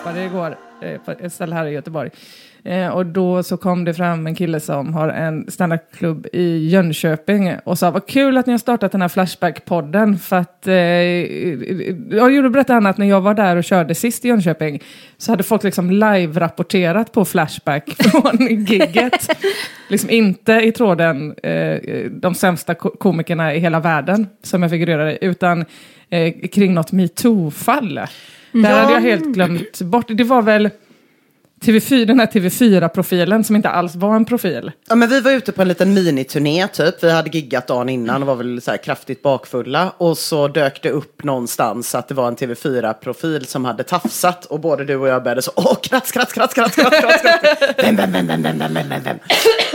shoppade igår eh, på ett ställe här i Göteborg. Eh, och då så kom det fram en kille som har en standardklubb i Jönköping och sa vad kul att ni har startat den här Flashback-podden för att eh, jag gjorde berätta han att när jag var där och körde sist i Jönköping så hade folk liksom live-rapporterat på Flashback från gigget. liksom inte i tråden eh, de sämsta komikerna i hela världen som jag figurerade i utan eh, kring något metoo-fall. Där Ja. hade jag helt glömt bort. Det var väl TV4, den här TV4-profilen som inte alls var en profil. Ja, men vi var ute på en liten miniturné typ. Vi hade giggat dagen innan och var väl så kraftigt bakfulla. Och så dök det upp någonstans att det var en TV4-profil som hade tafsat. Och både du och jag började så, åh, skratt, skratt, skratt, skratt, skratt, skratt. Vem, vem, vem, vem, vem, vem, vem, vem, vem.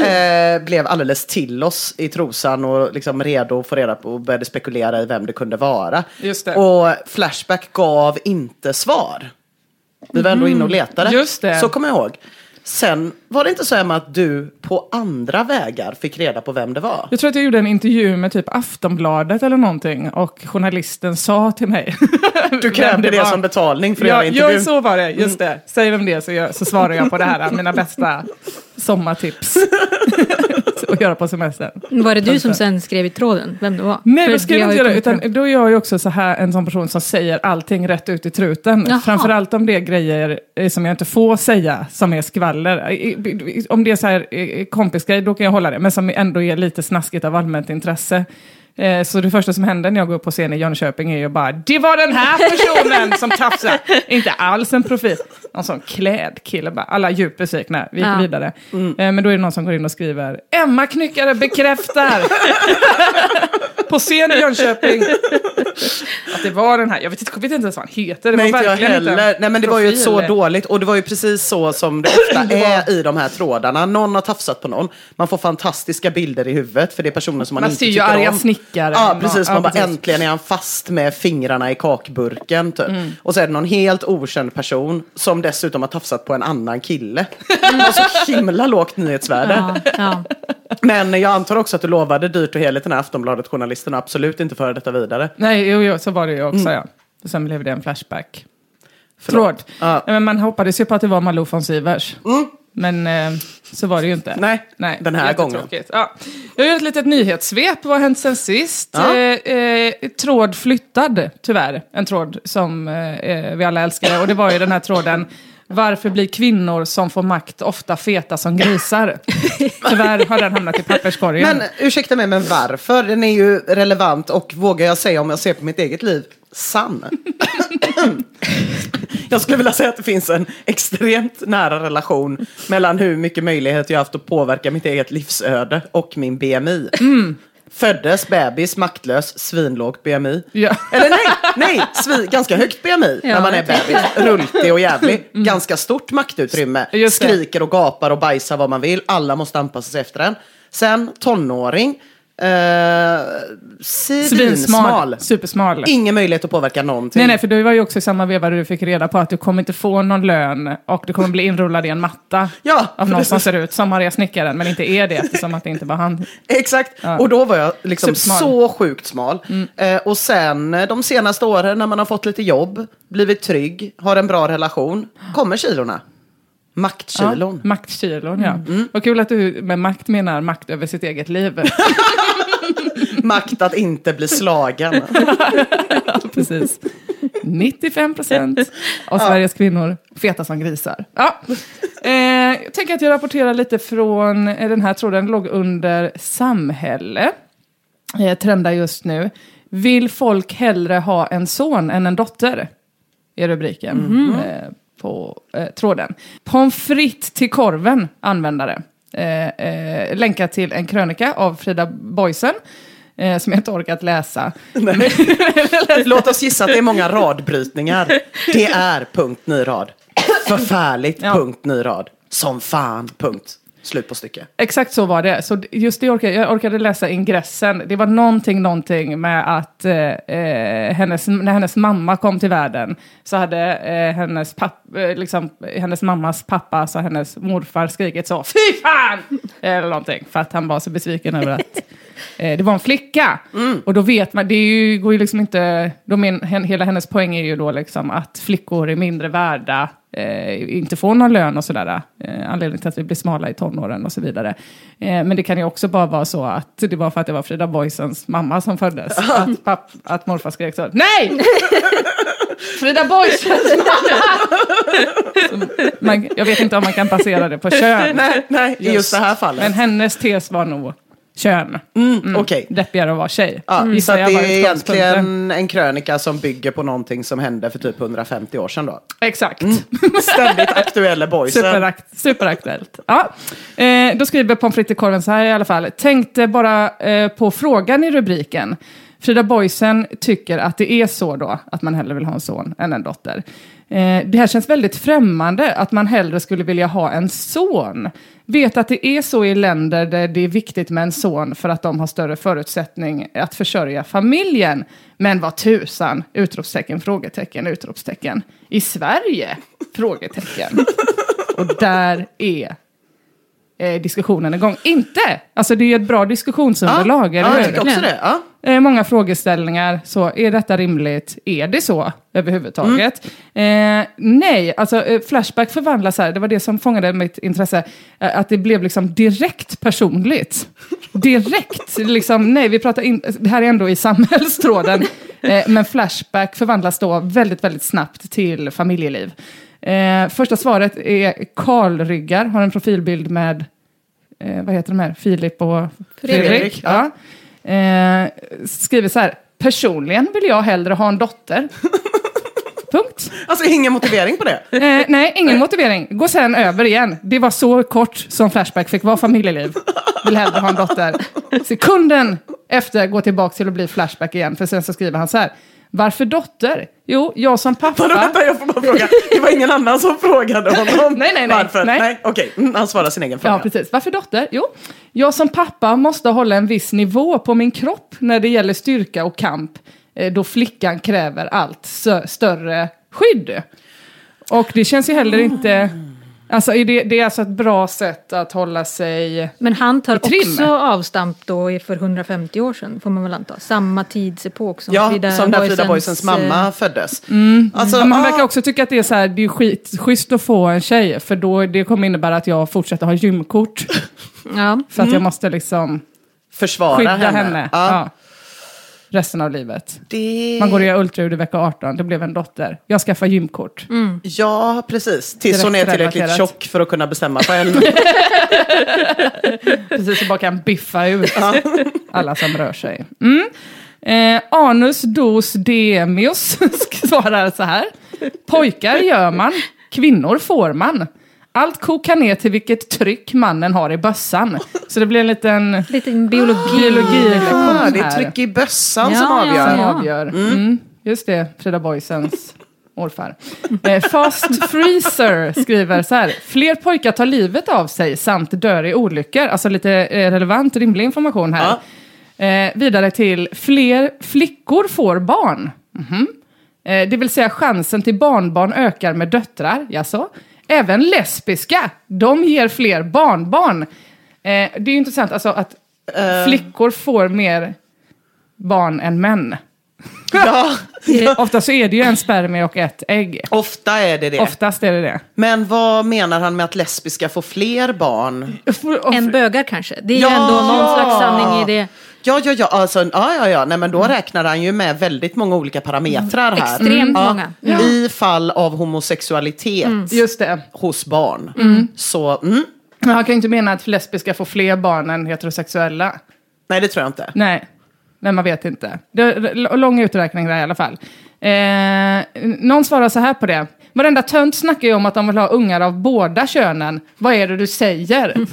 Eh, blev alldeles till oss i trosan och liksom redo att få reda på och började spekulera i vem det kunde vara. Just det. Och Flashback gav inte svar. Vi var ändå inne och letade. Just det. Så kommer jag ihåg. Sen var det inte så Emma att du på andra vägar fick reda på vem det var. Jag tror att jag gjorde en intervju med typ Aftonbladet eller någonting och journalisten sa till mig. Du krävde det var. som betalning för att Ja, göra intervjun. ja, så var det. Just det. Säg vem det är så, jag, så svarar jag på det här. Mina bästa sommartips. att göra på semestern. Var det du som sen skrev i tråden vem det var? Nej, det skrev jag inte göra. kommit Utan då är jag ju också så här, en sån person som säger allting rätt ut i truten. Jaha. Framförallt om det är grejer eh, som jag inte får säga, som är skvaller. I- Om det är så här eh, kompisgrej, då kan jag hålla det. Men som ändå är lite snaskigt av allmänt intresse. Eh, Så det första som händer när jag går upp på scen i Jönköping är ju bara Det var den här personen som tafsade! Inte alls en profil. Någon sån klädkille bara. Alla djupt besvikna. Vi gick Ja. vidare. Eh, Men då är det någon som går in och skriver Emma Knyckare bekräftar! på scen i Jönköping. Att det var den här, jag vet inte, jag vet inte ens vad han heter. Det Nej, var inte jag verkligen heller. inte Nej, men det var ju så dåligt. Och det var ju precis så som det ofta är i de här trådarna. Någon har tafsat på någon. Man får fantastiska bilder i huvudet för det är personer som man, Man inte ser ju tycker arga om. snickare. Ja, precis. Ja, Man bara precis. äntligen är han fast med fingrarna i kakburken. Typ. Mm. Och så är det någon helt okänd person som dessutom har tafsat på en annan kille. Det var så himla lågt nyhetsvärde. Ja, ja. Men jag antar också att du lovade dyrt och heligt den här Aftonbladet-journalisten och absolut inte föra detta vidare. Nej, jo, jo, så var det ju också Mm. ja. Och sen blev det en flashback. Förlåt. Ja. Men man hoppades ju på att det var Malou von Sivers. Men eh, så var det ju inte. Nej, den här gången. Ja. Jag gör ett litet nyhetssvep. Vad har hänt sen sist? Ja. Eh, eh, tråd flyttad, tyvärr. En tråd som eh, eh, vi alla älskade. Och det var ju den här tråden Varför blir kvinnor som får makt ofta feta som grisar? Tyvärr har den hamnat i papperskorgen. Men ursäkta mig, men varför? Den är ju relevant och vågar jag säga om jag ser på mitt eget liv, sann. jag skulle vilja säga att det finns en extremt nära relation mellan hur mycket möjlighet jag haft att påverka mitt eget livsöde och min BMI. Föddes bebis, maktlös, svinlåg BMI. Ja. Eller nej, nej, svi, ganska högt BMI när Ja, man är bebis. Rultig och jävlig. Ganska stort maktutrymme. Just. Skriker och gapar och bajsar vad man vill. Alla måste anpassa sig efter en. Sen tonåring. Eh, Svinsmal. Supersmal. Ingen möjlighet att påverka någonting. Nej, nej, för du var ju också i samma veva där du fick reda på att du kommer inte få någon lön och du kommer bli inrullad i en matta Ja, av någon som ser ut som Maria Snickaren, men inte är det eftersom att det inte var han. Exakt, Ja. och då var jag liksom Supersmal. så sjukt smal. Eh, och sen eh, de senaste åren när man har fått lite jobb, blivit trygg, har en bra relation, kommer kilorna. Maktkilon. Ja, maktkilon, ja. Vad kul att du med makt menar makt över sitt eget liv. Makt att inte bli slagen. Ja, precis. 95 procent av Sveriges kvinnor feta som grisar. Ja. Eh, jag tänker att jag rapporterar lite från eh, den här tråden, låg under samhälle. Eh, trendar just nu. Vill folk hellre ha en son än en dotter? Är rubriken eh, på eh, tråden. Pommes frites till korven, användare. Eh, eh, länkar till en krönika av Frida Boysen. Eh, som jag inte orkat läsa. Låt oss gissa att det är många radbrytningar. Det är punkt, ny rad. Förfärligt, Ja. punkt, ny rad. Som fan, punkt. Slut på stycke. Exakt så var det. Så just det orkade, jag orkade läsa ingressen. Det var någonting, någonting med att eh, eh, hennes, när hennes mamma kom till världen så hade eh, hennes, papp, eh, liksom, hennes mammas pappa, alltså hennes morfar, skrikit så Fy fan! Eller någonting. För att han var så besviken över att eh, det var en flicka. Och då vet man, det ju, går ju liksom inte... Då men, hela hennes poäng är ju då liksom att flickor är mindre värda eh, inte får någon lön och sådär. Eh, anledningen till att vi blir smala i tonåren och så vidare. Eh, men det kan ju också bara vara så att det var för att det var Frida Boysens mamma som föddes. att, papp, att morfar skrek så. Nej! Frida Boysens mamma! Man, jag vet inte om man kan basera det på kön. Nej, nej, i just det här fallet. Men hennes tes var nog kön. Mm, Okej. Deppigare att vara tjej. Ja, så att jag det är egentligen en krönika som bygger på någonting som hände för typ 150 år sedan då. Exakt. Ständigt aktuella boysen. Superakt, superaktuellt. Ja. Eh, då skriver Pommes frites i korven så här i alla fall. Tänkte bara eh, på frågan i rubriken. Frida Boysen tycker att det är så då, att man hellre vill ha en son än en dotter. Eh, det här känns väldigt främmande, att man hellre skulle vilja ha en son. Vet att det är så i länder där det är viktigt med en son för att de har större förutsättning att försörja familjen. Men vad tusan! Utropstecken, frågetecken, utropstecken. I Sverige? Frågetecken. Och där är eh, diskussionen igång. Inte! Alltså det är ett bra diskussionsunderlag, ja, eller jag hur? tycker också det. Ja. Eh, många frågeställningar. Så, är detta rimligt? Är det så överhuvudtaget? Eh, nej, alltså eh, Flashback förvandlas här. Det var det som fångade mitt intresse. Eh, att det blev liksom direkt personligt. Direkt. liksom, nej, vi pratar in, det här är ändå i samhällstråden. Eh, men Flashback förvandlas då väldigt, väldigt snabbt till familjeliv. Eh, första svaret är Karlryggar, har en profilbild med eh, vad heter de här? Filip och Fredrik. Fredrik, ja. Eh, skriver så här, personligen vill jag hellre ha en dotter. Punkt. Alltså ingen motivering på det. Eh, nej, ingen motivering. Gå sen över igen. Det var så kort som Flashback fick vara familjeliv. Vill hellre ha en dotter. Sekunden efter går tillbaka till att bli Flashback igen. För sen så skriver han så här. Varför dotter? Jo, jag som pappa... Vadå, vänta, jag får bara fråga. Det var ingen annan som frågade honom. Nej, nej, nej. Varför? Nej. Nej. Okej, mm, han svarar sin egen fråga. Ja, precis. Varför dotter? Jo, jag som pappa måste hålla en viss nivå på min kropp när det gäller styrka och kamp, eh, då flickan kräver allt stö- större skydd. Och det känns ju heller inte... Alltså, är det, det är alltså ett bra sätt att hålla sig... Men han tar också avstamp då för 150 år sedan, får man väl anta. Samma tidsepok som Ja, Frida som när Frida Boysens, Boysens mamma föddes. Alltså, Mm. Men man ah, verkar också tycka att det är så här, det är skit, schysst att få en tjej, för då, det kommer innebära att jag fortsätter ha gymkort. Ja. För att jag måste liksom försvara skydda henne. henne. Ja. Ja. Resten av livet. Det... Man går och gör ultraljud i vecka 18, det blev en dotter. Jag skaffar gymkort. Ja, precis. Tills hon är tillräckligt relaterat. tjock för att kunna bestämma själv. Precis, så bara kan biffa ut alla som rör sig. Mm. Eh, anus dos demius svarar så här. Pojkar gör man, kvinnor får man. Allt kokar ner till vilket tryck mannen har i bössan. Så det blir en liten Lite biologi. biologilektion Ah, det är tryck i bössan Ja, som ja, avgör. som ja. avgör. Mm. Just det, Frida Boysens morfar. Eh, Fast Freezer skriver så här. Fler pojkar tar livet av sig samt dör i olyckor. Alltså lite eh, relevant, rimlig information här. Eh, vidare till fler flickor får barn. Mhm. Eh, det vill säga chansen till barnbarn ökar med döttrar. Jaså? Även lesbiska, de ger fler barnbarn. Eh, det är ju intressant alltså att flickor får mer barn än män. Ja, Ofta så är det ju en spermie och ett ägg. ofta är det det. Oftast är det det. Men vad menar han med att lesbiska får fler barn? En bögar kanske. Det är Ja! ändå någon slags sanning i det. Ja, ja, ja, alltså, ja, ja, ja. Nej, men då räknar han ju med väldigt många olika parametrar här. Extremt många. Ja. I fall av homosexualitet Just det. hos barn. Så, mm, Men han kan ju inte mena att lesbiska får fler barn än heterosexuella. nej det tror jag inte. Nej, men man vet inte. Det lång uträkning där i alla fall. Eh, någon svarar så här på det. Varenda tönt snackar ju om att de vill ha ungar av båda könen. Vad är det du säger?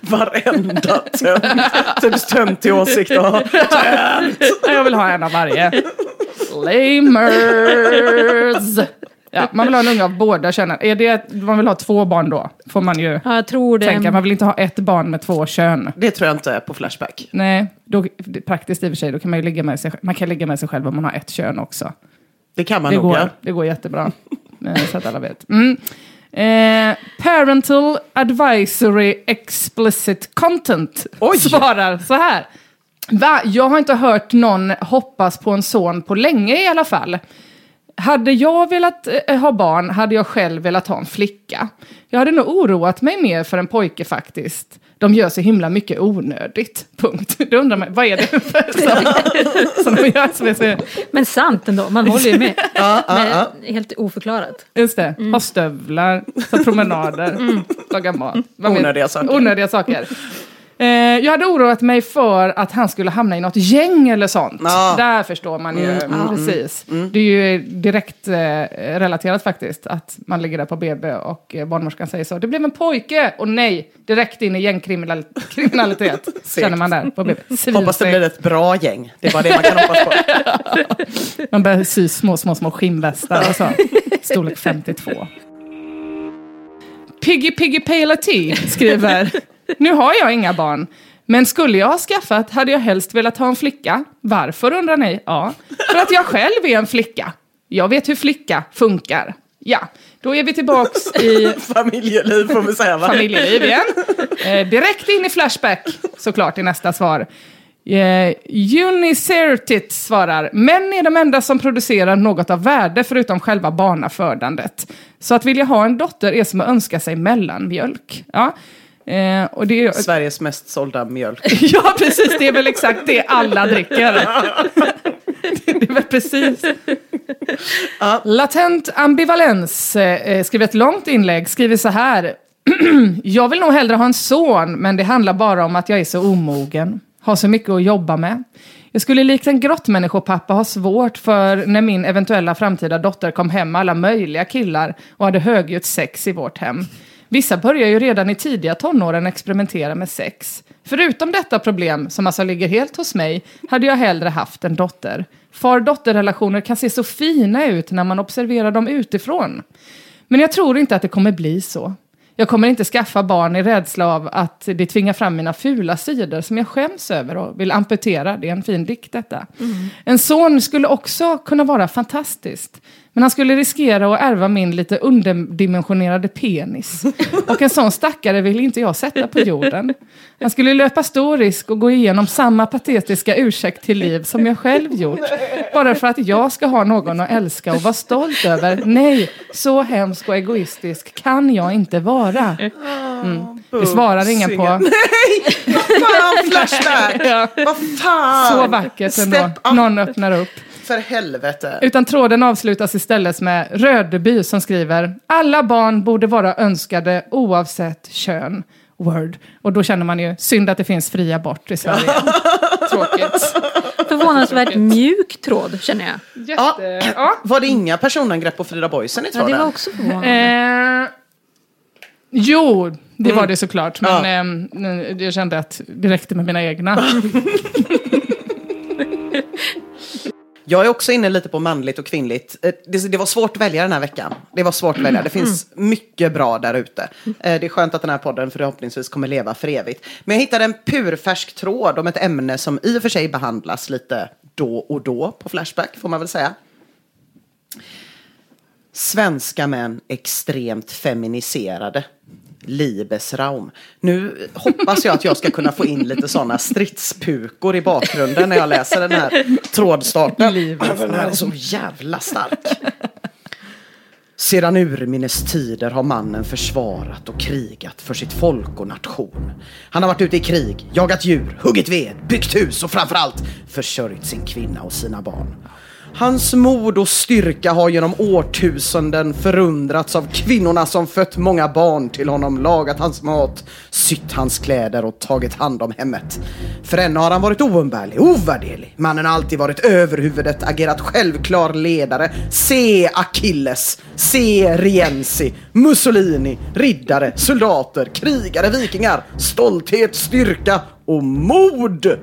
Varenda tönt. Typ töntig åsikt att ha. Jag vill ha en av varje. Lamers! Ja, man vill ha en unge av båda könen. Är det att man vill ha två barn då? Får man ju Ja, jag tror det. tänka. Man vill inte ha ett barn med två kön. Det tror jag inte är på Flashback. Nej, då, det är praktiskt i och för sig. Då kan man ju ligga med sig, man kan ligga med sig själv om man har ett kön också. Det kan man Det nog går, göra. det går jättebra. Eh, så att alla vet. Mm. Eh, parental advisory explicit content Oj! svarar så här. Va? Jag har inte hört någon hoppas på en son på länge i alla fall. Hade jag velat eh, ha barn hade jag själv velat ha en flicka. Jag hade nog oroat mig mer för en pojke faktiskt. De gör så himla mycket onödigt. Punkt. Då undrar man, vad är det för som, som de gör som är så... Men sant ändå, man håller ju med. Ja, ja, ja. Helt oförklarat. Just det, ha stövlar, ta promenader, laga mat. Onödiga saker. Onödiga saker. Eh, jag hade oroat mig för att han skulle hamna i något gäng eller sånt. Ja. Där förstår man ju precis. Det är ju direkt eh, relaterat faktiskt. Att man ligger där på BB och eh, barnmorskan säger så. Det blev en pojke! Och nej, direkt in i gängkriminalitet. känner man där på BB. Hoppas det blir ett bra gäng. Det är bara det man kan hoppas på. Man börjar sy små, små, små skinnvästar och så. Storlek 52. Piggy Piggy Pale Tea skriver, nu har jag inga barn. Men skulle jag ha skaffat hade jag helst velat ha en flicka. Varför undrar ni? Ja, för att jag själv är en flicka. Jag vet hur flicka funkar. Ja, då är vi tillbaks i Familjeliv får vi säga va? familjeliv igen. Eh, direkt in i Flashback, såklart, i nästa svar. Eh, Unicertit svarar, män är de enda som producerar något av värde förutom själva barnafödandet. Så att vilja ha en dotter är som att önska sig mellanmjölk. Ja. Eh, och det är, Sveriges mest sålda mjölk. ja, precis, det är väl exakt det alla dricker. det är väl precis. Latent ambivalens eh, skriver ett långt inlägg, skriver så här. jag vill nog hellre ha en son, men det handlar bara om att jag är så omogen. Har så mycket att jobba med. Jag skulle likt en grottmänniskopappa ha svårt för när min eventuella framtida dotter kom hem med alla möjliga killar och hade högljutt sex i vårt hem. Vissa börjar ju redan i tidiga tonåren experimentera med sex. Förutom detta problem, som alltså ligger helt hos mig, hade jag hellre haft en dotter. Far-dotter-relationer kan se så fina ut när man observerar dem utifrån. Men jag tror inte att det kommer bli så. Jag kommer inte skaffa barn i rädsla av att det tvingar fram mina fula sidor som jag skäms över och vill amputera. Det är en fin dikt detta. En son skulle också kunna vara fantastiskt. Men han skulle riskera att ärva min lite underdimensionerade penis. Och en sån stackare vill inte jag sätta på jorden. Han skulle löpa stor risk att gå igenom samma patetiska ursäkt till liv som jag själv gjort. Bara för att jag ska ha någon att älska och vara stolt över. Nej, så hemsk och egoistisk kan jag inte vara. Mm. Det svarar ingen på. Nej! Fan, Flashback! Vad fan! Så vackert ändå. Någon öppnar upp. För helvete. Utan tråden avslutas istället med Rödeby som skriver Alla barn borde vara önskade oavsett kön. Word. Och då känner man ju synd att det finns fri abort i Sverige. Tråkigt. Förvånansvärt mjuk tråd känner jag. Jätte... Ja. Var det inga personangrepp på Frida Boisen i Ja, tråden? det var också förvånande. Eh, jo, det Mm. var det såklart. Men ehm, jag kände att det räckte med mina egna. Jag är också inne lite på manligt och kvinnligt. Eh, det, det var svårt att välja den här veckan. Det var svårt att välja. Det finns mycket bra där ute. Eh, det är skönt att den här podden förhoppningsvis kommer leva för evigt. Men jag hittade en purfärsk tråd om ett ämne som i och för sig behandlas lite då och då på Flashback, får man väl säga. Svenska män extremt feminiserade. Liebesraum. Nu hoppas jag att jag ska kunna få in lite sådana stridspukor i bakgrunden när jag läser den här trådstarten. Den här är så jävla stark. Sedan urminnes tider har mannen försvarat och krigat för sitt folk och nation. Han har varit ute i krig, jagat djur, huggit ved, byggt hus och framförallt försörjt sin kvinna och sina barn. Hans mod och styrka har genom årtusenden förundrats av kvinnorna som fött många barn till honom, lagat hans mat, sytt hans kläder och tagit hand om hemmet. För ännu har han varit oumbärlig, ovärderlig. Mannen har alltid varit överhuvudet, agerat självklar ledare. Se Achilles, se Rienzi, Mussolini, riddare, soldater, krigare, vikingar, stolthet, styrka och mod.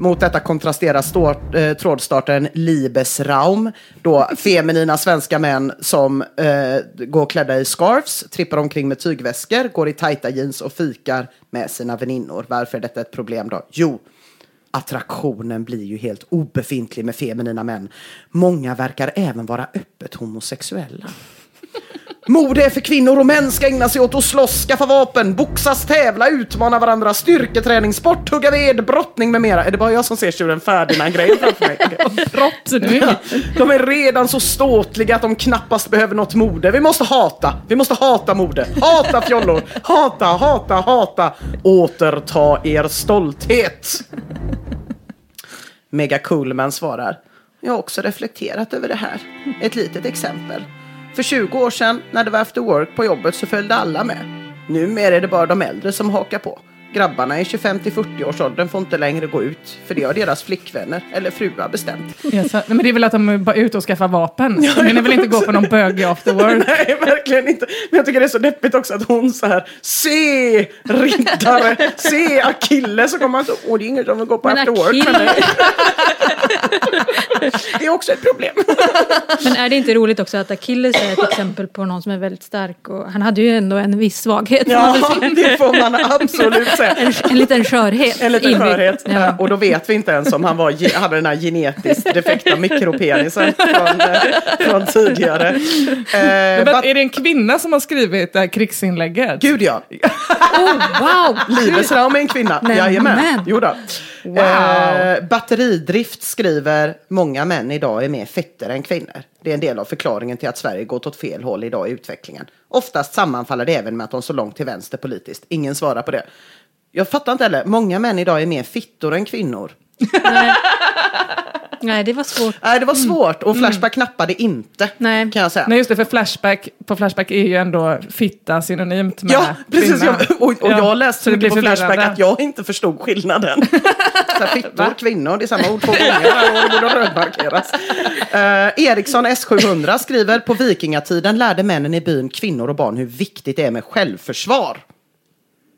Mot detta kontrasterar stort, eh, trådstartaren Libesraum. då feminina svenska män som eh, går klädda i scarves, trippar omkring med tygväskor, går i tajta jeans och fikar med sina väninnor. Varför är detta ett problem då? Jo, attraktionen blir ju helt obefintlig med feminina män. Många verkar även vara öppet homosexuella. Mode är för kvinnor och män ska ägna sig åt att slåss, skaffa vapen, boxas, tävla, utmana varandra, styrketräning, sport, hugga ved, brottning med mera. Är det bara jag som ser tjuren Ferdinand-grejen framför mig? De är redan så ståtliga att de knappast behöver något mode. Vi måste hata. Vi måste hata mode. Hata fjollor. Hata, hata, hata. Återta er stolthet. Mega Coolman svarar. Jag har också reflekterat över det här. Ett litet exempel. För 20 år sedan när det var after work på jobbet så följde alla med. Numera är det bara de äldre som hakar på. Grabbarna i 25-40 års åldern får inte längre gå ut för det har deras flickvänner eller fruar bestämt. Yes, men det är väl att de bara ute och skaffar vapen. De vill väl inte gå på någon bögig after work. Nej, verkligen inte. Men jag tycker det är så deppigt också att hon så här, se riddare, se Achilles, så kommer man så, åh det är ingen som vill gå på Men after work med Achilles- mig. Det är också ett problem. Men är det inte roligt också att Achilles är ett exempel på någon som är väldigt stark och han hade ju ändå en viss svaghet. Ja, det får man absolut säga. En, en liten skörhet. En liten inbyggd. skörhet. Ja. Och då vet vi inte ens om han var, hade den här genetiskt defekta mikropenisen från, eh, från tidigare. Eh, Men but- är det en kvinna som har skrivit det här krigsinlägget? Gud ja. Oh, wow! Livesraum är en kvinna. Nej, Jajamän. men. Jo då. Wow. Eh, batteridrift skriver många män idag är mer fetter än kvinnor. Det är en del av förklaringen till att Sverige gått åt fel håll idag i utvecklingen. Oftast sammanfaller det även med att de står långt till vänster politiskt. Ingen svarar på det. Jag fattar inte heller. Många män idag är mer fittor än kvinnor. Nej, det var svårt. Nej, det var svårt och Flashback knappade inte. Nej. Kan jag säga. Nej just det, för Flashback, på Flashback är ju ändå fitta synonymt med Ja, precis. Jag, och och Ja, jag läste så det blir mycket på Flashback att jag inte förstod skillnaden. så här, fittor, kvinnor, det är samma ord två gånger och det borde rödmarkeras. Uh, Eriksson S700 skriver på vikingatiden lärde männen i byn kvinnor och barn hur viktigt det är med självförsvar.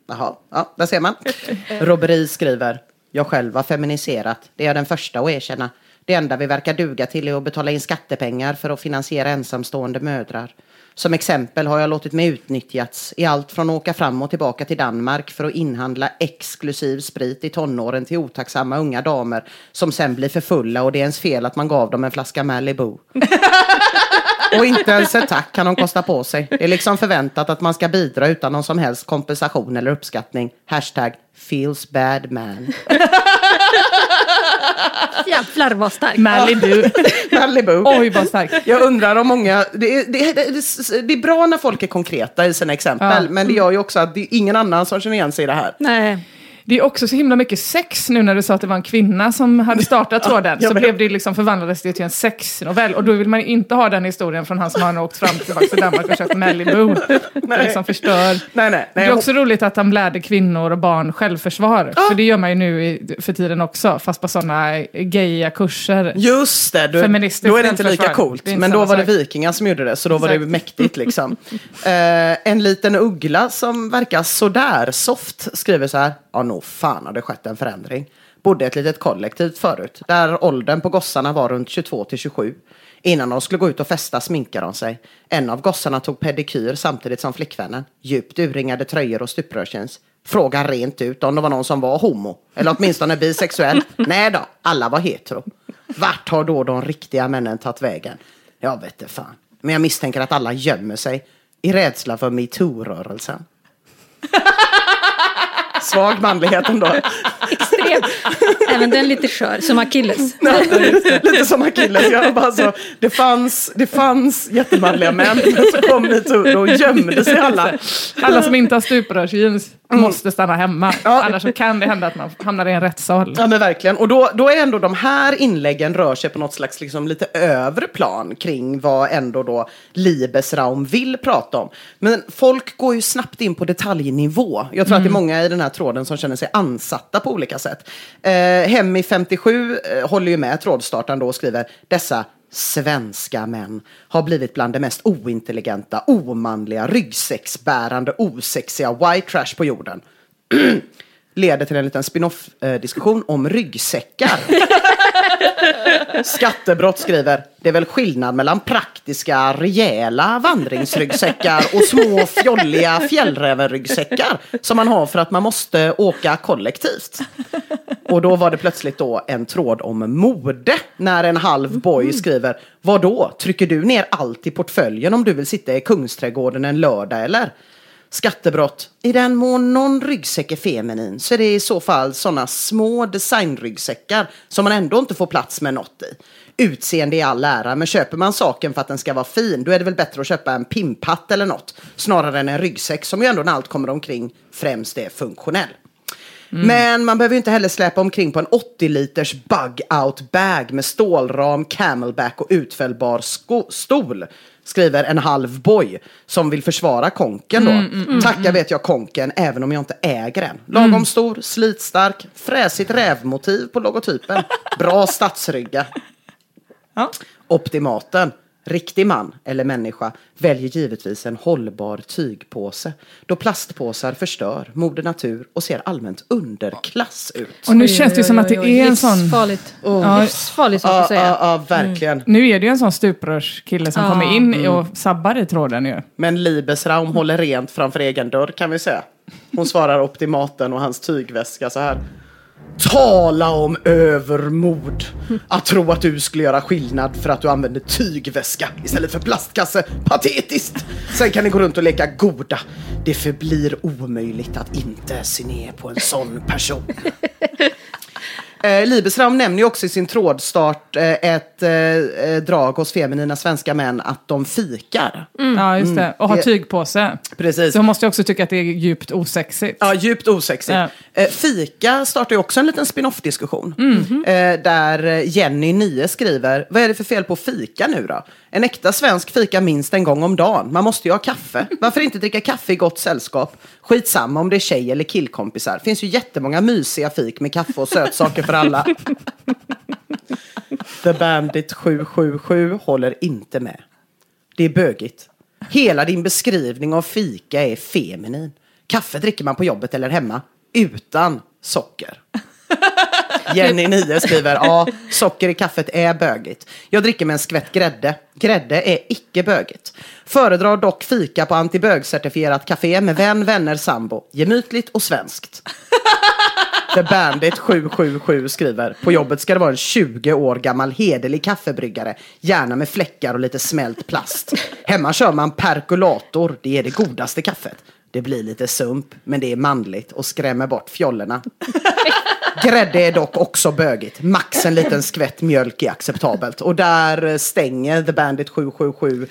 Jaha, ja, där ser man. Roberi skriver, jag själv har feminiserat, det är jag den första att erkänna. Det enda vi verkar duga till är att betala in skattepengar för att finansiera ensamstående mödrar. Som exempel har jag låtit mig utnyttjats i allt från att åka fram och tillbaka till Danmark för att inhandla exklusiv sprit i tonåren till otacksamma unga damer som sen blir för fulla och det är ens fel att man gav dem en flaska Malibu. Och inte ens ett tack kan de kosta på sig. Det är liksom förväntat att man ska bidra utan någon som helst kompensation eller uppskattning. Hashtag feels bad man. Jävlar vad stark. Malibu. Malibu. Oj vad starkt. Jag undrar om många... Det är, det, det, är, det är bra när folk är konkreta i sina exempel. Ja. Men det gör ju också att det är ingen annan som känner igen sig i det här. Nej. Det är också så himla mycket sex nu när du sa att det var en kvinna som hade startat tråden. så blev det liksom förvandlades det till en sexnovell. Och då vill man inte ha den historien från han som har åkt fram tillbaka till Danmark och köpt Malibu. Det liksom förstör. Nej, nej. Det nej är också roligt att de lärde kvinnor och barn självförsvar. För det gör man ju nu i, för tiden också, fast på sådana gaya kurser. Just det, då, Feministiskt då är det inte lika coolt. Det inte Men då var det vikingar som gjorde det, så då var det Exakt. mäktigt liksom. eh, en liten uggla som verkar sådär soft skriver så här. Ja, nog fan har det skett en förändring. Bodde ett litet kollektiv förut, där åldern på gossarna var runt 22 till 27. Innan de skulle gå ut och festa sminkade de sig. En av gossarna tog pedikyr samtidigt som flickvännen. Djupt urringade tröjor och stuprörsjeans. Frågan rent ut om det var någon som var homo. Eller åtminstone bisexuell. Nej då, alla var hetero. Vart har då de riktiga männen tagit vägen? Jag vet inte fan. Men jag misstänker att alla gömmer sig i rädsla för metoo-rörelsen. Svag manlighet ändå. Extremt. Även den lite skör, som Achilles. Lite som Achilles. Jag bara så, det, fanns, det fanns jättemanliga män, men så kom metoo, då gömde sig alla. Alla som inte har stuprörsjeans måste stanna hemma. Mm. Ja. Annars kan det hända att man hamnar i en rättssal. Ja men verkligen. Och då, då är ändå de här inläggen rör sig på något slags liksom lite övre plan kring vad ändå då Libesraum vill prata om. Men folk går ju snabbt in på detaljnivå. Jag tror att det är många i den här tråden som känner sig ansatta på olika sätt. Eh, Hemmi 57 eh, håller ju med trådstartaren då och skriver dessa svenska män har blivit bland de mest ointelligenta, omanliga, ryggsäcksbärande, osexiga white trash på jorden. leder till en liten spin-off-diskussion om ryggsäckar. Skattebrott skriver, det är väl skillnad mellan praktiska, rejäla vandringsryggsäckar och små fjolliga fjällrävenryggsäckar som man har för att man måste åka kollektivt. Och då var det plötsligt då en tråd om mode när en halv boy skriver, vad då? Trycker du ner allt i portföljen om du vill sitta i Kungsträdgården en lördag eller? Skattebrott. I den mån någon ryggsäck är feminin så är det i så fall sådana små designryggsäckar som man ändå inte får plats med något i. Utseende i all ära, men köper man saken för att den ska vara fin, då är det väl bättre att köpa en pimphatt eller något, snarare än en ryggsäck som ju ändå när allt kommer omkring främst är funktionell. Men man behöver ju inte heller släpa omkring på en 80 liters bug-out bag med stålram, camelback och utfällbar stol. Skriver en halv boy som vill försvara konken då. Tacka vet jag konken även om jag inte äger en. Lagom stor, slitstark, fräsigt rävmotiv på logotypen. Bra stadsrygga. Ja. Optimaten. Riktig man eller människa väljer givetvis en hållbar tygpåse. Då plastpåsar förstör moder natur och ser allmänt underklass ut. Och nu känns det som att det är en sån... Livsfarligt. Ja. Livsfarligt sak Ja, att säga. ja, ja, verkligen. Nu är det ju en sån stuprörskille som kommer in i och sabbar i tråden ju. Men Libesraum håller rent framför egen dörr kan vi säga. Hon svarar optimaten och hans tygväska så här. Tala om övermod! Att tro att du skulle göra skillnad för att du använder tygväska istället för plastkasse. Patetiskt! Sen kan ni gå runt och leka goda. Det förblir omöjligt att inte se ner på en sån person. Eh, Libesram nämner ju också i sin trådstart eh, ett eh, eh, drag hos feminina svenska män att de fikar. Ja, just det. Och har Det- tygpåse. Precis. Så hon måste ju också tycka att det är djupt osexigt. Ja, djupt osexigt. Ja. Eh, fika startar ju också en liten spin-off-diskussion. Mhm. Eh, där Jenny 9 skriver, vad är det för fel på fika nu då? En äkta svensk fika minst en gång om dagen. Man måste ju ha kaffe. Varför inte dricka kaffe i gott sällskap? Skitsamma om det är tjej eller killkompisar. Finns ju jättemånga mysiga fik med kaffe och sötsaker för alla. The Bandit 777 håller inte med. Det är bögigt. Hela din beskrivning av fika är feminin. Kaffe dricker man på jobbet eller hemma utan socker. Jenny 9 skriver, ja, socker i kaffet är bögigt. Jag dricker med en skvätt grädde. Grädde är icke bögigt. Föredrar dock fika på antibögcertifierat café med vän, vänner, sambo. Gemytligt och svenskt. The Bandit 777 skriver, på jobbet ska det vara en 20 år gammal hederlig kaffebryggare, gärna med fläckar och lite smält plast. Hemma kör man perkulator, det är det godaste kaffet. Det blir lite sump, men det är manligt och skrämmer bort fjollorna. Grädde är dock också bögigt. Max en liten skvätt mjölk är acceptabelt. Och där stänger The Bandit 777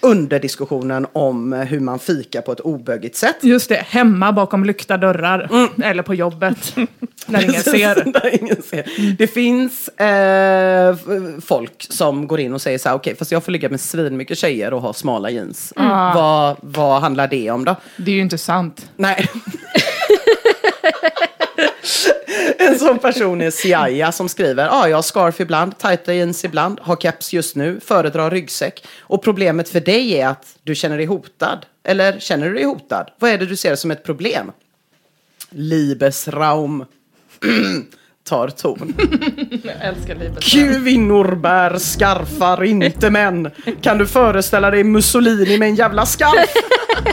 underdiskussionen om hur man fikar på ett obögigt sätt. Just det, hemma bakom lyckta dörrar. Eller på jobbet. När ingen ser. där ingen ser. Det finns eh, folk som går in och säger så här, okej, fast jag får ligga med svinmycket tjejer och ha smala jeans. Vad, vad handlar det om då? Det är ju inte sant. Nej. En sån person är Siaya som skriver, ja, ah, jag har scarf ibland, tajta jeans ibland, har keps just nu, föredrar ryggsäck. Och problemet för dig är att du känner dig hotad. Eller känner du dig hotad? Vad är det du ser som ett problem? Libesraum. tar ton. Jag älskar livet. Kvinnor bär skarfar, inte män. Kan du föreställa dig Mussolini med en jävla skarf?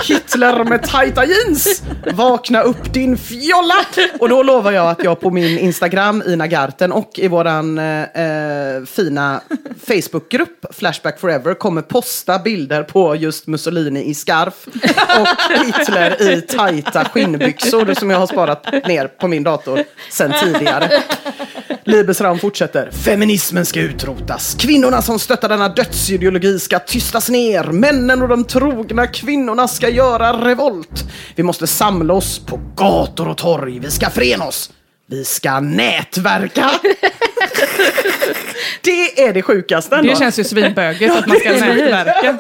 Hitler med tajta jeans. Vakna upp din fjolla! Och då lovar jag att jag på min Instagram, Ina Garten, och i våran eh, eh, fina Facebookgrupp Flashback Forever kommer posta bilder på just Mussolini i skarf och Hitler i tajta skinnbyxor som jag har sparat ner på min dator sen tidigare. Libesram fortsätter. Feminismen ska utrotas. Kvinnorna som stöttar denna dödsideologi ska tystas ner. Männen och de trogna kvinnorna ska göra revolt. Vi måste samla oss på gator och torg. Vi ska förena oss. Vi ska nätverka. det är det sjukaste ändå. Det känns ju svinbögigt att man ska nätverka.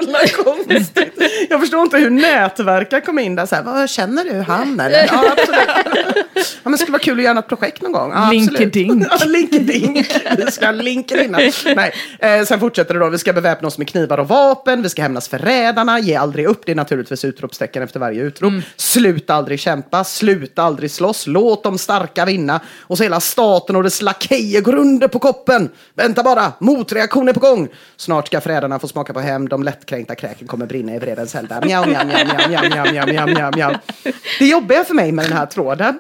Jag förstår inte hur nätverka kom in där. Så här, vad känner du han eller? Ja, absolut. Ja, men det skulle vara kul att göra ett projekt någon gång. Ja. Linkedink. Ja, Linkedink. Vi ska linkedina. Nej. Eh, sen fortsätter det då. Vi ska beväpna oss med knivar och vapen. Vi ska hämnas förrädarna. Ge aldrig upp. Det är naturligtvis utropstecken efter varje utrop. Sluta aldrig kämpa. Sluta aldrig slåss. Låt de starka vinna. Och så hela staten och dess lakejer går under på koppen. Vänta bara. Motreaktion är på gång. Snart ska förrädarna få smaka på hämnd. De lättkränkta kräken kommer brinna i vredens eld. Mjau, mjau, mjau, mjau, mjau, mjau, mjau, mjau, mjau, mjau. Det jobbiga för mig med den här tråden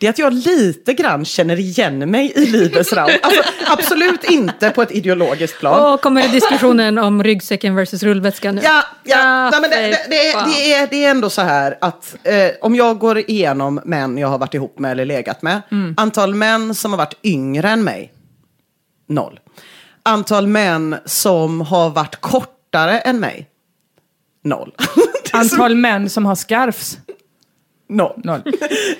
det är att jag lite grann känner igen mig i livets raum. Alltså, absolut inte på ett ideologiskt plan. Och kommer det diskussionen om ryggsäcken versus rullväskan nu? Ja, ja. Ja, Nej, men det, det, det, är, det, är, det är ändå så här att eh, om jag går igenom män jag har varit ihop med eller legat med. Antal män som har varit yngre än mig, noll. Antal män som har varit kortare än mig, noll. Antal män som har scarfs. Noll. Noll.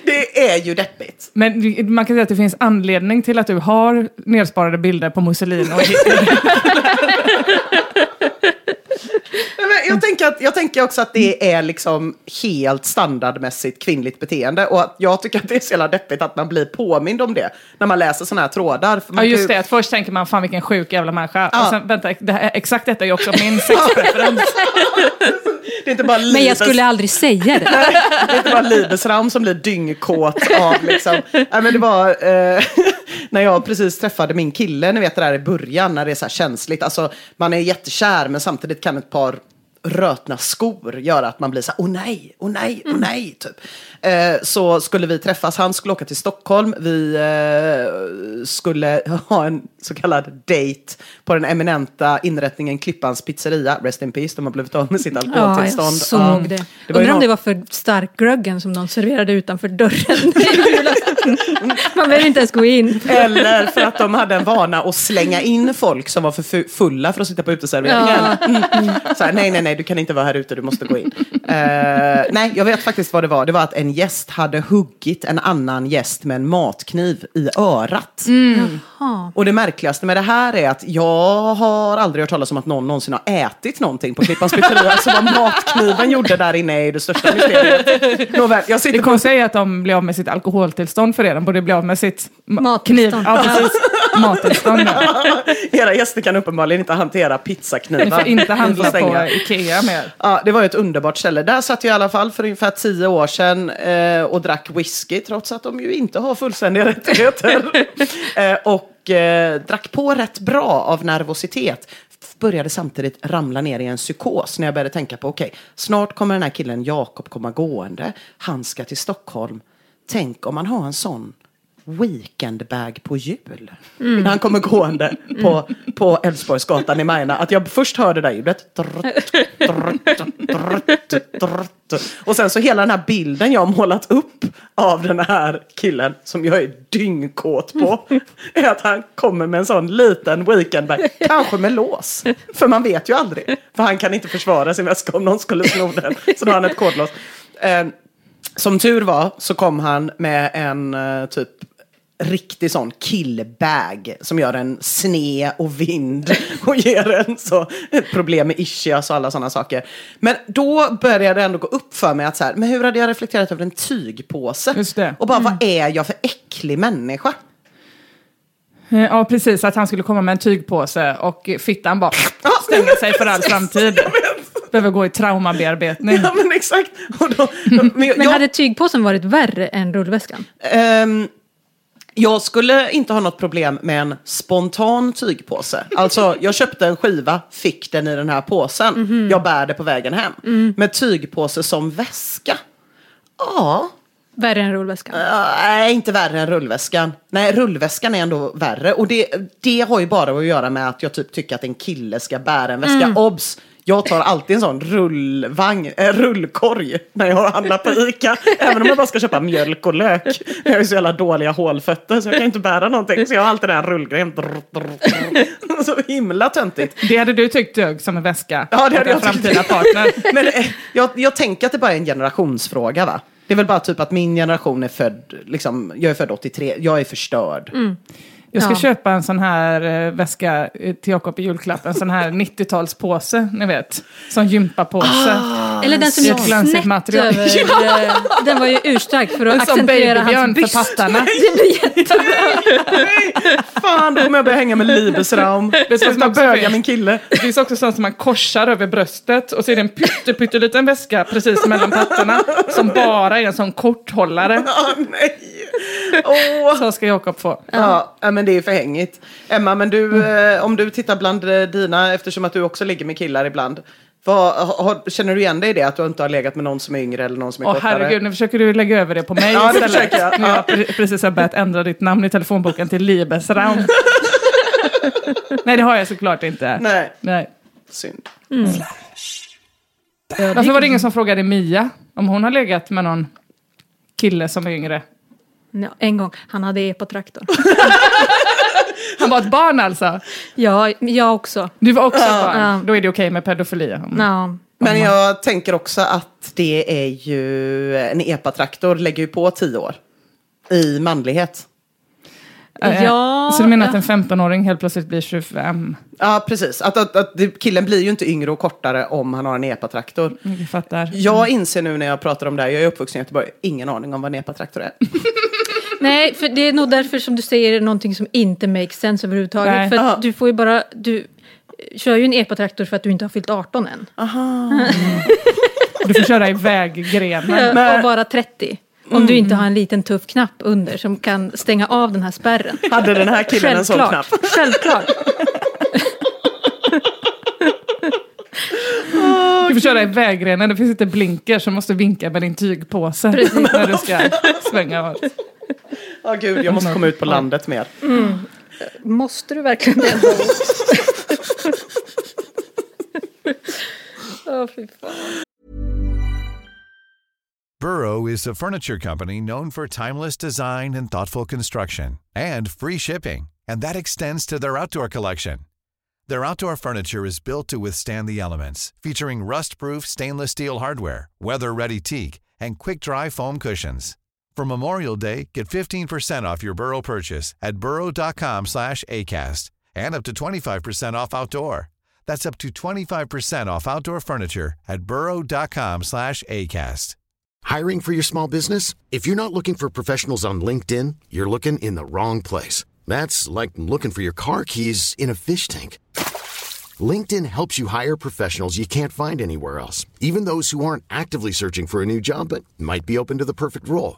Det är ju deppigt. Men man kan säga att det finns anledning till att du har nedsparade bilder på Mussolini. Nej, Jag tänker, att, jag tänker också att det är liksom helt standardmässigt kvinnligt beteende. Och att jag tycker att det är så jävla deppigt att man blir påmind om det när man läser sådana här trådar. För ja, just ju- det. Att först tänker man, fan vilken sjuk jävla människa. Ja. Och sen, vänta, det här, exakt detta är ju också min sexpreferens. Det är inte bara Men jag skulle aldrig säga det. det är inte bara Libesram som blir dyngkåt av liksom. Nej, men det var eh, när jag precis träffade min kille, ni vet det där i början när det är så här känsligt. Alltså man är jättekär men samtidigt kan ett par or rötna skor göra att man blir så här, åh nej, åh nej, åh nej, typ. Eh, så skulle vi träffas, han skulle åka till Stockholm, vi eh, skulle ha en så kallad date på den eminenta inrättningen Klippans pizzeria, rest in peace, de har blivit av med sitt Ja, jag alkoholtillstånd. såg Ja. det. Det Undrar om någon- det var för stark gruggen som de serverade utanför dörren. Man behöver inte ens gå in. Eller för att de hade en vana att slänga in folk som var för fu- fulla för att sitta på uteserveringen. Mm, mm. Så här, nej, nej, nej, du kan inte vara här ute, du måste gå in. Eh, nej, jag vet faktiskt vad det var. Det var att en gäst hade huggit en annan gäst med en matkniv i örat. Och det märkligaste med det här är att jag har aldrig hört talas om att någon någonsin har ätit någonting på Klippans pizzeria. Så vad matkniven gjorde där inne är det största mysteriet. Nåväl, jag Det sitter på konstiga är att de blir av med sitt alkoholtillstånd för det. De borde bli av med sitt ma- Mattillstånd. Ja, precis. Mattillstånd. ja. Era gäster kan uppenbarligen inte hantera pizzaknivar. Ni får inte handla på Ikea mer. Ja, det var ju ett underbart ställe. Där satt jag i alla fall för ungefär tio år sedan eh, och drack whisky, trots att de ju inte har fullständiga rättigheter. eh, och eh, drack på rätt bra av nervositet. Började samtidigt ramla ner i en psykos när jag började tänka på, okej, snart kommer den här killen Jakob komma gående. Han ska till Stockholm. Tänk om man har en sån weekendbag på jul. När han kommer gående på, på Älvsborgsgatan i Majorna. Att jag först hör det där ljudet. Och sen så hela den här bilden jag har målat upp av den här killen som jag är dyngkåt på. Är att han kommer med en sån liten weekendbag. Kanske med lås. För man vet ju aldrig. För han kan inte försvara sin väska om någon skulle sno den. Så då har han ett kodlås. Eh, som tur var så kom han med en eh, typ riktig sån killbag som gör en sne och vind och ger en så problem med ischias och alla sådana saker. Men då började det ändå gå upp för mig att så här, men hur hade jag reflekterat över en tygpåse? Just det. Och bara, vad är jag för äcklig människa? Eh, Ja, precis. Att han skulle komma med en tygpåse och fittan bara stänga sig för all framtid. Behöver gå i traumabearbetning. Ja, men exakt. Och då, men jag, Men hade tygpåsen varit värre än rullväskan? Ehm, jag skulle inte ha något problem med en spontan tygpåse. Alltså, jag köpte en skiva, fick den i den här påsen. Mhm. Jag bär det på vägen hem. Mm. Med tygpåse som väska? Ja. Värre än rullväskan? Uh, Nej, inte värre än rullväskan. Nej, rullväskan är ändå värre. Och det, det har ju bara att göra med att jag typ tycker att en kille ska bära en väska. Mm. Obs! Jag tar alltid en sån rullvagn, äh, rullkorg när jag handlar på Ica. Även om jag bara ska köpa mjölk och lök. Jag har ju så jävla dåliga hålfötter så jag kan inte bära någonting. Så jag har alltid den här rullgrejen. Så himla töntigt. Det hade du tyckt dög som en väska. Ja, det hade jag framtida partner. Men eh, jag, jag tänker att det bara är en generationsfråga va? Det är väl bara typ att min generation är född, liksom, jag är född 83, jag är förstörd. Jag ska Ja. köpa en sån här eh, väska eh, till Jakob i julklapp. En sån här 90-talspåse, ni vet. Som gympapåse. Eller den som gick snett material. över. eh, Den var ju urstark för att En accentuera babybjörn hans för byst. pattarna. Det blir jättebra. Nej, fan då kommer jag börja hänga med som ska också böga min kille. Det finns också sånt som man korsar över bröstet och så är det en pytte, pytteliten väska precis mellan pattarna som bara är en sån korthållare. Ah, nej. Åh. Så ska Jakob få. Ja, ja, men det är för hängigt. Emma, men du, eh, om du tittar bland dina, eftersom att du också ligger med killar ibland. Vad, har, känner du igen dig i det? Att du inte har legat med någon som är yngre eller någon som är Åh kortare? herregud, nu försöker du lägga över det på mig Ja, det istället. försöker jag. Har jag pre- precis har börjat ändra ditt namn i telefonboken till Liebesraum. Nej, det har jag såklart inte. Nej, Nej. synd. Varför var det ingen som frågade Mia om hon har legat med någon kille som är yngre? Ja, en gång, han hade epatraktor. Han var ett barn alltså? Ja, jag också. Du var också ett barn? Ja. Då är det okej med pedofili? Ja. Men jag tänker också att det är ju, en epatraktor lägger ju på tio år. I manlighet. Eh, Ja, så du menar ja. att en 15-åring helt plötsligt blir 25? Ja, precis. Att, att, att killen blir ju inte yngre och kortare om han har en epatraktor. Jag fattar. Jag inser nu när jag pratar om det här, jag är uppvuxen i Göteborg, ingen aning om vad en epatraktor är. Nej, för det är nog därför som du säger någonting som inte makes sense överhuvudtaget. Nej. För Aha. att du får ju bara, du kör ju en epatraktor för att du inte har fyllt 18 än. Och du får köra i väggrenen. Ja, och vara 30. Om du inte har en liten tuff knapp under som kan stänga av den här spärren. Hade den här killen en sån knapp? Självklart. Du får köra i vägrenen, det finns inte blinker så måste vinka med din tygpåse Precis. när du ska svänga åt. Ja, gud, jag måste komma ut på landet mer. Måste du verkligen det? Åh, fy fan. Burrow is a furniture company known for timeless design and thoughtful construction and free shipping, and that extends to their outdoor collection. Their outdoor furniture is built to withstand the elements, featuring rust-proof stainless steel hardware, weather-ready teak, and quick-dry foam cushions. For Memorial Day, get 15% off your Burrow purchase at burrow.com slash ACAST and up to 25% off outdoor. That's up to 25% off outdoor furniture at burrow.com slash ACAST. Hiring for your small business? If you're not looking for professionals on LinkedIn, you're looking in the wrong place. That's like looking for your car keys in a fish tank. LinkedIn helps you hire professionals you can't find anywhere else, even those who aren't actively searching for a new job but might be open to the perfect role.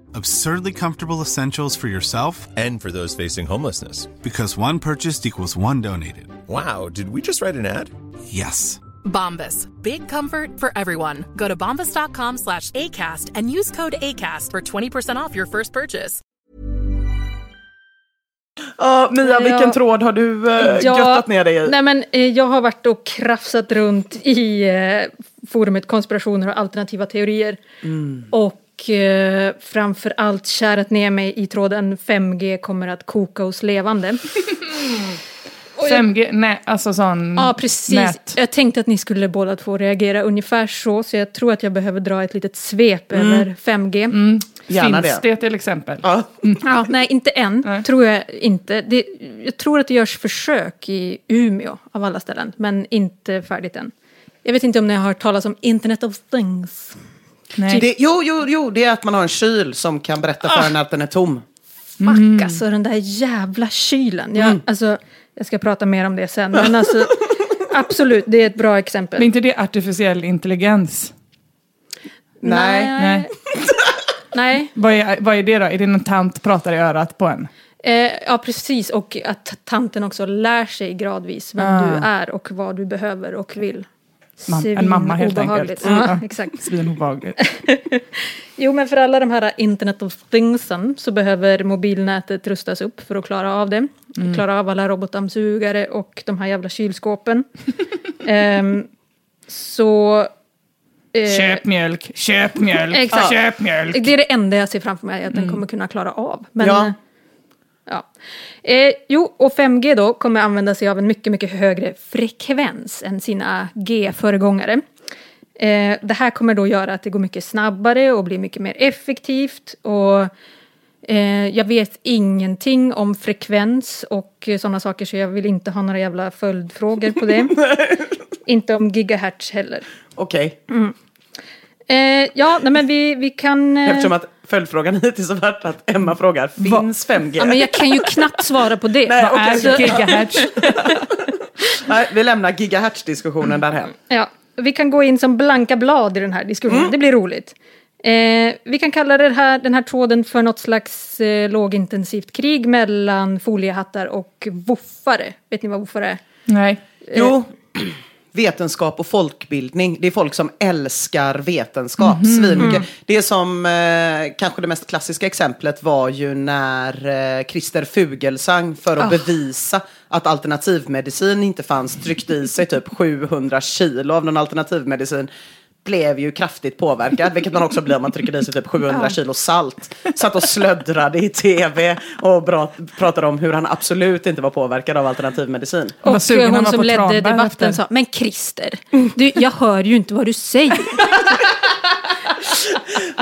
Absurdly comfortable essentials for yourself And for those facing homelessness. because one purchased equals one donated. Wow, did we just write an ad? Yes. Bombas. Big comfort for everyone. Go to bombas.com slash ACAST and use code ACAST for 20% off your first purchase. Ja, Mia, vilken Ja. tråd har du uh, göttat ner dig i? Nej, men, eh, jag har varit och krafsat runt i eh, forumet konspirationer och alternativa teorier. Mm. Och eh, framför allt kärat ner mig i tråden 5G kommer att koka oss levande. 5G, nej, alltså sån Ja, precis. nät. Jag tänkte att ni skulle båda två reagera ungefär så, så jag tror att jag behöver dra ett litet svep Mm. över 5G. Gärna Finns det. det till exempel? Ja. Ja, nej, inte än, Nej. tror jag inte. Det, jag tror att det görs försök i Umeå, av alla ställen, men inte färdigt än. Jag vet inte om ni har hört talas om Internet of Things. Nej. Det, jo, jo, jo, det är att man har en kyl som kan berätta för en att den är tom. Fuck, alltså den där jävla kylen. Jag, alltså, jag ska prata mer om det sen, men alltså absolut, det är ett bra exempel. Men inte det artificiell intelligens? Nej. Nej. Nej. Vad är, vad är det då? Är det någon tant pratar i örat på en? Eh, ja, precis. Och att tanten också lär sig gradvis vem Ah. du är och vad du behöver och vill. Mam- en mamma helt enkelt. Ja, Ja. exakt. Svinobehagligt. Jo, men för alla de här Internet of Thingsen så behöver mobilnätet rustas upp för att klara av det. Mm. Klara av alla robotdammsugare och de här jävla kylskåpen. Ehm, så... eh, Köp mjölk, köp mjölk, Exakt. köp mjölk. Det är det enda jag ser framför mig att den kommer kunna klara av. Men, Ja. Ja. Eh, jo, och 5G då kommer använda sig av en mycket, mycket högre frekvens än sina G-föregångare. Eh, det här kommer då göra att det går mycket snabbare och blir mycket mer effektivt. Och eh, jag vet ingenting om frekvens och sådana saker så jag vill inte ha några jävla följdfrågor på det. inte om gigahertz heller. Okej. Eh, ja, nej, men vi, vi kan... eh, Eftersom att följdfrågan hittills har varit att Emma frågar, finns 5G? Ja, men jag kan ju knappt svara på det. Nej, Vad okej, är gigahertz? Nej, vi lämnar gigahertz-diskussionen därhen. Ja, vi kan gå in som blanka blad i den här diskussionen. Det blir roligt. Eh, vi kan kalla det här, den här tråden för något slags eh, lågintensivt krig mellan foliehattar och woffare. Vet ni vad woffare är? Nej. Jo, vetenskap och folkbildning. Det är folk som älskar vetenskap. Svinmycket. Det som eh, kanske det mest klassiska exemplet var ju när eh, Christer Fugelsang för att bevisa att alternativmedicin inte fanns tryckte i sig typ 700 kilo av någon alternativmedicin blev ju kraftigt påverkad, vilket man också blir om man trycker i sig typ 700 kilo salt. Satt och slöddrade i tv och bra, pratade om hur han absolut inte var påverkad av alternativmedicin. Och sugen han hon som ledde debatten efter. sa, men Christer, du, jag hör ju inte vad du säger.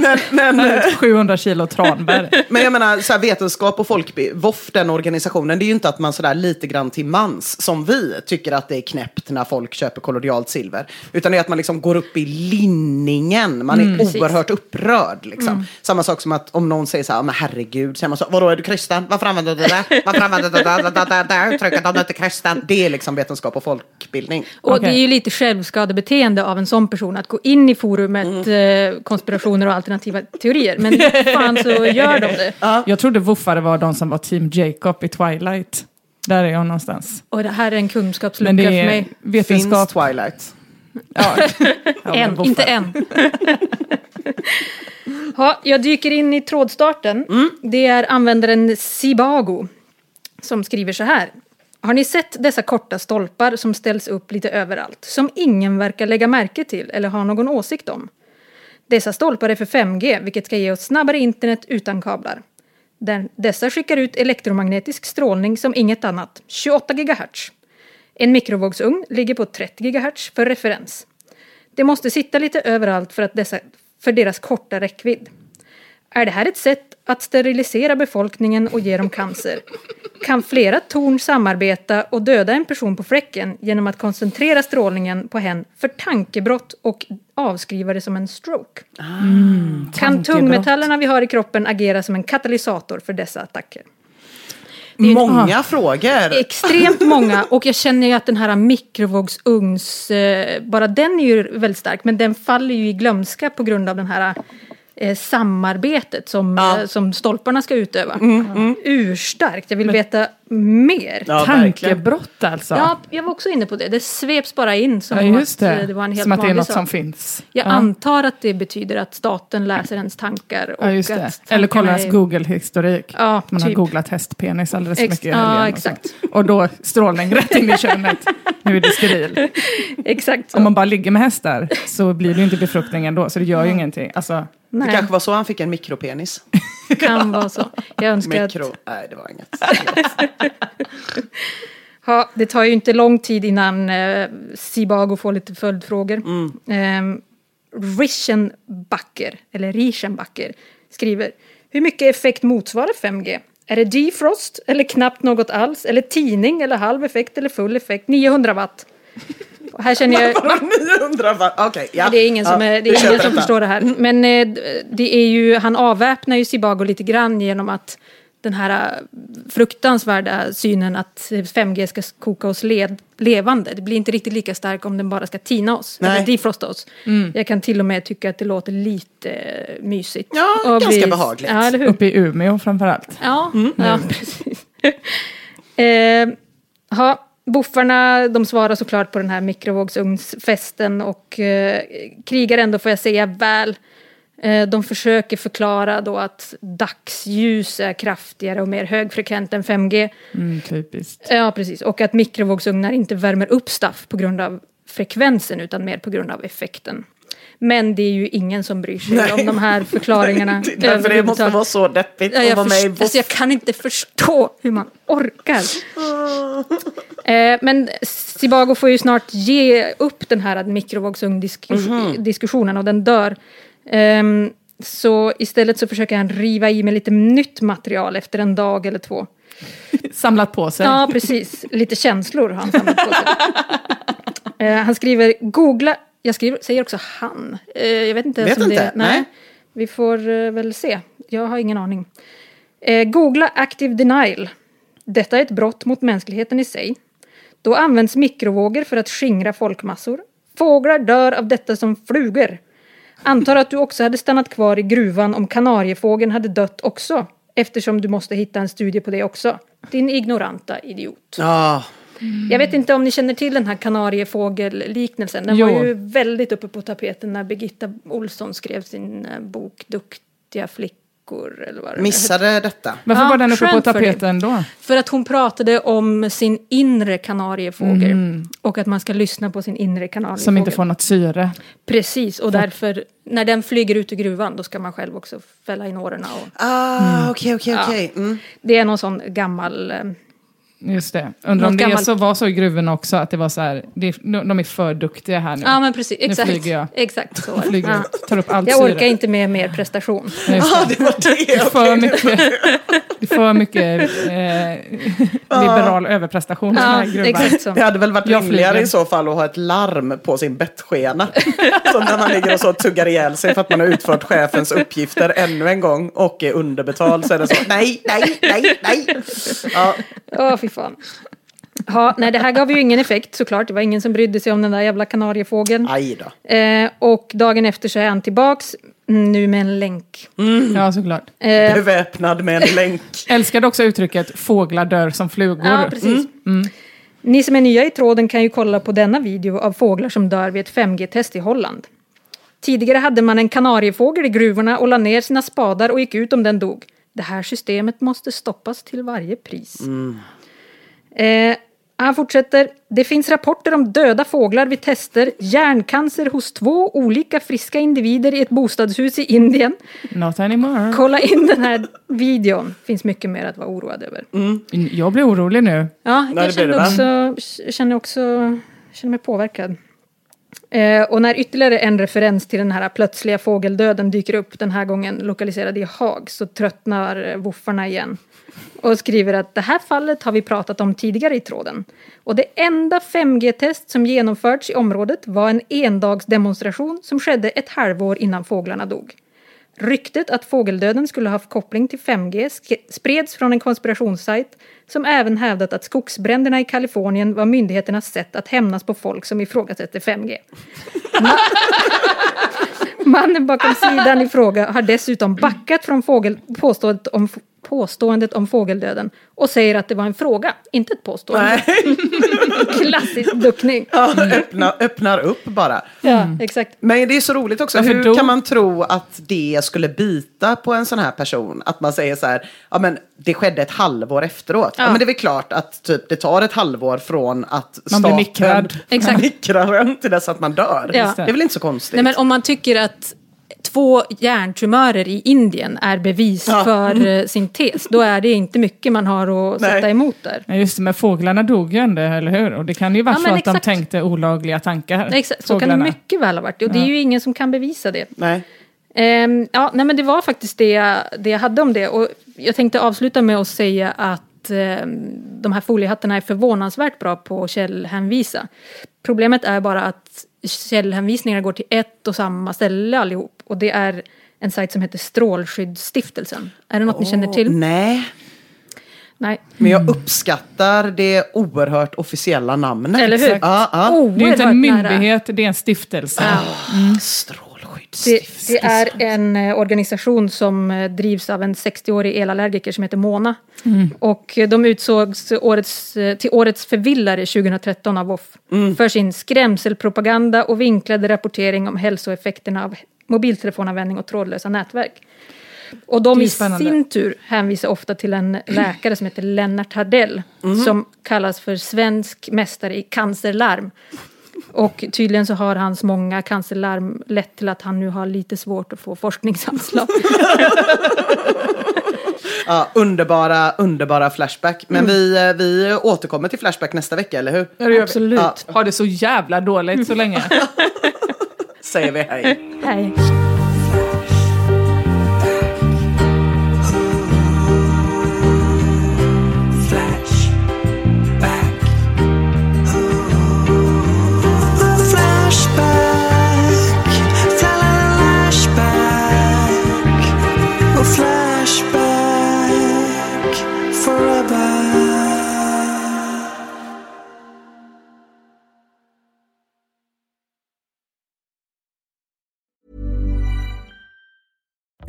Men, men, eh, 700 kilo tranbär. men jag menar, så här, vetenskap och folkbild, VOF, den organisationen, det är ju inte att man sådär lite grann till mans, som vi, tycker att det är knäppt när folk köper kollodialt silver. Utan det är att man liksom går upp i linningen, man är oerhört upprörd. Liksom. Samma sak som att om någon säger så här, men herregud, säger man så, vadå är du kristen? Varför använder du det? Varför använder du det där uttrycket om du inte är kristen? Det är liksom vetenskap och folkbildning. Och Okej. det är ju lite självskadebeteende av en sån person att gå in i forumet eh, konspirationer och alternativa teorier. Men fan så gör de det. Jag trodde woofare var de som var team Jacob i Twilight. Där är jag någonstans. Och det här är en kunskapslucka Men det för mig. Finns vetenskap. Twilight? Ja. Ja, En, inte en. ja, jag dyker in i trådstarten. Det är användaren Sibago som skriver så här. Har ni sett dessa korta stolpar som ställs upp lite överallt? Som ingen verkar lägga märke till eller ha någon åsikt om. Dessa stolpar är för 5G, vilket ska ge oss snabbare internet utan kablar. Den, dessa skickar ut elektromagnetisk strålning som inget annat, 28 GHz. En mikrovågsugn ligger på 30 GHz för referens. Det måste sitta lite överallt för, att dessa, för deras korta räckvidd. Är det här ett sätt att sterilisera befolkningen och ge dem cancer kan flera torn samarbeta och döda en person på fläcken genom att koncentrera strålningen på hen för tankebrott och avskriva det som en stroke. kan tankebrott. tungmetallerna vi har i kroppen agera som en katalysator för dessa attacker? Många frågor. Extremt många och jag känner ju att den här mikrovågsugns, eh, bara den är ju väldigt stark men den faller ju i glömska på grund av den här eh, samarbetet som, eh, som stolparna ska utöva. Urstarkt, jag vill veta mer. Ja. Tankebrott alltså. Ja, jag var också inne på det. Det sveps bara in som Ja, att eh, det. det var en helt som att det är något sak. som finns. Jag ja. antar att det betyder att staten läser ens tankar. Och Ja, just det. att Eller kollar ens är- Google-historik. Ja, Man har typ. googlat hästpenis alldeles för Ex- mycket i ja, helgen. och exakt. sånt. Och då strålning rätt in i könet. Nu är det steril. Exakt så. Om man bara ligger med hästar så blir det ju inte befruktning ändå. Så det gör ju ingenting. Alltså, Det Nej, kanske var så han fick en mikropenis. kan vara så. Jag önskar att Mikro... Nej, det var inget. Ja, det tar ju inte lång tid innan eh, Sibago får lite följdfrågor. Mm. Rischenbacher, eller Rischenbacher, skriver Hur mycket effekt motsvarar 5G? Är det defrost eller knappt något alls? Eller tidning eller halv effekt eller full effekt? 900 watt. Här känner jag... 900 watt. Okej, ja. Det är ingen som, Ja, är, det vi är ingen som förstår det här. Men eh, det är ju, han avväpnar ju Sibago lite grann genom att den här eh, fruktansvärda synen att 5G ska koka oss led, levande. Det blir inte riktigt lika stark om den bara ska tina oss. Nej. Eller defrosta oss. Jag kan till och med tycka att det låter lite eh, mysigt. Ja, Och ganska behagligt. Ja, eller hur? uppe i Umeå framförallt. Ja, ja precis. eh, ha, buffarna de svarar såklart på den här mikrovågsugnsfesten och eh, krigar ändå får jag säga väl. Eh, de försöker förklara då att dagsljus är kraftigare och mer högfrekvent än 5G. Mm, typiskt. Ja, precis. Och att mikrovågsugnar inte värmer upp staff på grund av frekvensen utan mer på grund av effekten. Men det är ju ingen som bryr sig Nej. om de här förklaringarna. Är Därför det måste vara så deppigt Ja, att jag, vara med i först, alltså, jag kan inte förstå hur man orkar. eh, men Sibago får ju snart ge upp den här mikrovågsugndiskussionen och den dör. Ehm, så istället så försöker han riva i med lite nytt material efter en dag eller två. Samlat på sig. Ja, precis. Lite känslor har han samlat på sig. Eh, han skriver googla, jag skriver, säger också han. Eh, jag vet inte Vet inte, det... nej. Vi får eh, väl se. Jag har ingen aning. Eh, googla active denial. Detta är ett brott mot mänskligheten i sig. Då används mikrovågor för att skingra folkmassor. Fåglar dör av detta som flugor. Antar att du också hade stannat kvar i gruvan om kanariefågeln hade dött också. Eftersom du måste hitta en studie på det också. Din ignoranta idiot. Ja, Jag vet inte om ni känner till den här kanariefågelliknelsen. Den Jo. var ju väldigt uppe på tapeten när Birgitta Olsson skrev sin eh, bok Duktiga flickor. Eller vad det missade detta. Varför Ja, var den uppe på för tapeten då? För att hon pratade om sin inre kanariefågel. Och att man ska lyssna på sin inre kanariefågel. Som inte får något syre. Precis, och därför när den flyger ut ur gruvan då ska man själv också fälla in årorna. Och, Ah, okej, okej, okej. Mm. det är någon sån gammal... Just det. Undrar om det gammalt- så var så i gruvorna också, att det var så här, det, de är för duktiga här nu. Ja men precis, exakt. flyger jag. Exakt så. Flyger Ja. ut, tar upp allt Jag syre. orkar inte med mer prestation. Ja, Ah, det. var Det är det. för mycket, det är för mycket eh, liberal överprestation i den Ja, gruvan. exakt så. Det hade väl varit rimligare i så fall att ha ett larm på sin bettskena. Som när man ligger och så tuggar ihjäl sig för att man har utfört chefens uppgifter ännu en gång och är underbetald. Så är det så, nej, nej, nej, nej. Ja, Åh, fy fan. Ja, nej, det här gav ju ingen effekt såklart. Det var ingen som brydde sig om den där jävla kanariefågeln. aj då. Eh, och dagen efter så är han tillbaks, mm, nu med en länk. Ja, såklart. Eh, Beväpnad med en länk. Älskade också uttrycket fåglar dör som flugor. ja, precis. Ni som är nya i tråden kan ju kolla på denna video av fåglar som dör vid ett 5G-test i Holland. Tidigare hade man en kanariefågel i gruvorna och la ner sina spadar och gick ut om den dog. Det här systemet måste stoppas till varje pris. Eh, han fortsätter. Det finns rapporter om döda fåglar vid tester, hjärncancer hos två olika friska individer i ett bostadshus i Indien. Not anymore. Kolla in den här videon. finns mycket mer att vara oroad över. Jag blir orolig nu. Ja, det jag det, känner också, känner också känner mig påverkad. Eh, och när ytterligare en referens till den här plötsliga fågeldöden dyker upp, den här gången lokaliserad i Haag, så tröttnar woofarna igen. Och skriver att det här fallet har vi pratat om tidigare i tråden. Och det enda 5G-test som genomförts i området var en endagsdemonstration som skedde ett halvår innan fåglarna dog. Ryktet att fågeldöden skulle ha haft koppling till 5G spreds från en konspirationssajt som även hävdat att skogsbränderna i Kalifornien var myndigheternas sätt att hämnas på folk som ifrågasätter 5G. Man... Mannen bakom sidan i fråga har dessutom backat från fågel, påståendet, om, påståendet om fågeldöden och säger att det var en fråga, inte ett påstående. Klassisk duckning. Ja, öppna, öppnar upp bara. Ja, exakt. Men det är så roligt också. Hur då? kan man tro att det skulle bita på en sån här person? Att man säger så här, ja men det skedde ett halvår efteråt. Ja, Ja. men det är väl klart att typ, det tar ett halvår från att Man blir mickrad. Exakt. mikrar en till dess att man dör. Ja. Det är väl inte så konstigt? Nej, men om man tycker att två hjärntumörer i Indien är bevis Ja. för eh, sin tes, då är det inte mycket man har att Nej. sätta emot där. Ja, just det, men fåglarna dog ju ändå, eller hur? Och det kan ju vara Ja, så att de exakt. tänkte olagliga tankar. Exakt, så kan det mycket väl ha varit. Och det är ju ingen som kan bevisa det. Nej. Ehm, ja, nej, men det var faktiskt det jag, det jag hade om det. Och jag tänkte avsluta med att säga att ehm, de här foliehattarna är förvånansvärt bra på att källhänvisa. Problemet är bara att källhänvisningarna går till ett och samma ställe allihop. Och det är en sajt som heter Strålskyddsstiftelsen. Är det något ni känner till? Nej, Nej. men jag uppskattar det oerhört officiella namnet. Eller hur? Ja, ja. Det är inte en Oerhört nära. myndighet, det är en stiftelse. Det, Strålskyddsstiftelsen. det är en eh, organisation som eh, drivs av en 60-årig elallergiker som heter Mona. Och eh, de utsågs årets, till årets förvillare 2013 av WOF för sin skrämselpropaganda och vinklade rapportering om hälsoeffekterna av mobiltelefonanvändning och trådlösa nätverk. Och de i sin tur hänvisar ofta till en läkare som heter Lennart Hardell som kallas för svensk mästare i cancerlarm. Och tydligen så har hans många cancerlarm lett till att han nu har lite svårt att få forskningsanslag. Ja, underbara, underbara Flashback. Men vi, eh, vi återkommer till Flashback nästa vecka, eller hur? Absolut. Ja. Ha det så jävla dåligt så länge. Säger vi hej. Hej.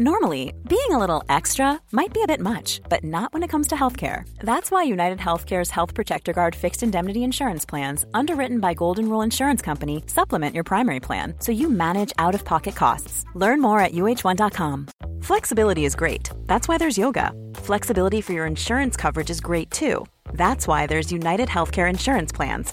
Normally, being a little extra might be a bit much, but not when it comes to healthcare. That's why United Healthcare's Health Protector Guard fixed indemnity insurance plans, underwritten by Golden Rule Insurance Company, supplement your primary plan so you manage out of pocket costs. Learn more at uh1.com. Flexibility is great. That's why there's yoga. Flexibility for your insurance coverage is great too. That's why there's United Healthcare Insurance Plans.